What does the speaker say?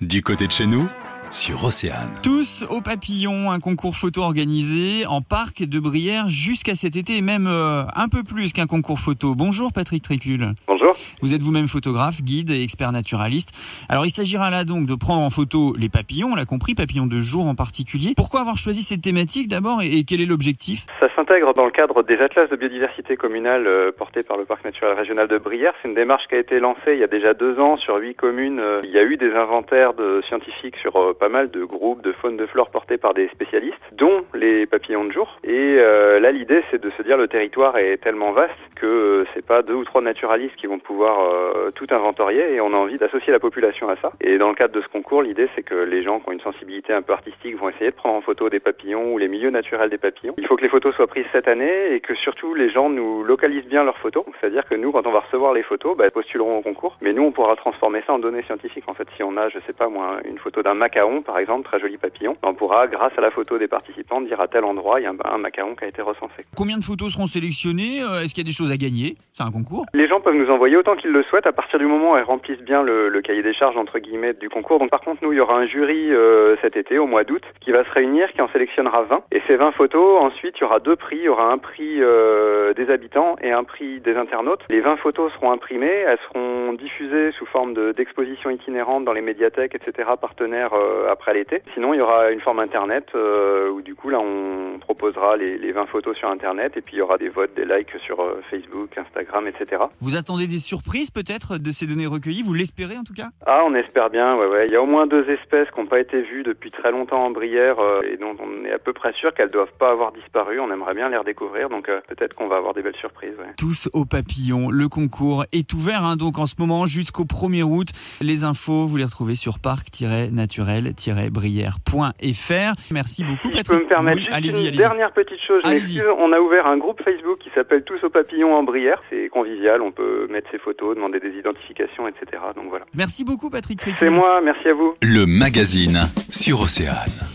Du côté de chez nous, sur Océane. Tous au papillon, un concours photo organisé en parc de Brière jusqu'à cet été et même euh, un peu plus qu'un concours photo. Bonjour Patrick Tricule. Bonjour. Vous êtes vous-même photographe, guide et expert naturaliste. Alors il s'agira là donc de prendre en photo les papillons, on l'a compris, papillons de jour en particulier. Pourquoi avoir choisi cette thématique d'abord et, quel est l'objectif? Ça s'intègre dans le cadre des atlas de biodiversité communale euh, portés par le parc naturel régional de Brière. C'est une démarche qui a été lancée il y a déjà deux ans sur huit communes. Euh, Il y a eu des inventaires de scientifiques sur pas mal de groupes de faune de flore portés par des spécialistes, dont les papillons de jour. Et euh, là, l'idée, c'est de se dire le territoire est tellement vaste que euh, c'est pas deux ou trois naturalistes qui vont pouvoir euh, tout inventorier et on a envie d'associer la population à ça. Et dans le cadre de ce concours, l'idée, c'est que les gens qui ont une sensibilité un peu artistique vont essayer de prendre en photo des papillons ou les milieux naturels des papillons. Il faut que les photos soient prises cette année et que surtout les gens nous localisent bien leurs photos. C'est-à-dire que nous, quand on va recevoir les photos, bah, postuleront au concours. Mais nous, on pourra transformer ça en données scientifiques. En fait, si on a, je sais pas moi, une photo d'un macaron, par exemple, très joli papillon, on pourra, grâce à la photo des participants, dire à tel endroit, il y a un, un macaron qui a été recensé. Combien de photos seront sélectionnées Euh, Est-ce qu'il y a des choses à gagner? C'est un concours? Les gens peuvent nous envoyer autant qu'ils le souhaitent. À partir du moment où elles remplissent bien le, le cahier des charges entre guillemets du concours. Donc par contre nous il y aura un jury euh, cet été au mois d'août qui va se réunir, qui en sélectionnera 20 et ces 20 photos ensuite il y aura deux prix, il y aura un prix euh, des habitants et un prix des internautes. Les 20 photos seront imprimées, elles seront diffusées sous forme de- d'expositions itinérantes dans les médiathèques etc partenaires après l'été. Sinon il y aura une forme internet euh, où du coup là on proposera les, les 20 photos sur internet et puis il y aura des votes, des likes sur euh, Facebook, Instagram etc. Vous attendez des surprises peut-être de ces données recueillies? Vous l'espérez en tout cas? Ah, on espère bien, ouais, ouais. Il y a au moins deux espèces qui n'ont pas été vues depuis très longtemps en Brière euh, et dont on est à peu près sûr qu'elles doivent pas avoir disparu. On aimerait bien les redécouvrir, donc euh, peut-être qu'on va avoir des belles surprises. Ouais. Tous au papillon. Le concours est ouvert hein, donc en ce moment jusqu'au 1er août. Les infos, vous les retrouvez sur Merci beaucoup Si je Patrick. peux me permettre Oui, juste une dernière petite chose, je on a ouvert un groupe Facebook qui s'appelle Tous au papillon en Brière. C'est convivial, on peut mettre ses photos, demander des identifications, etc. Donc voilà. Merci beaucoup Patrick Tricot. C'est moi, merci à vous. Le magazine sur Océane.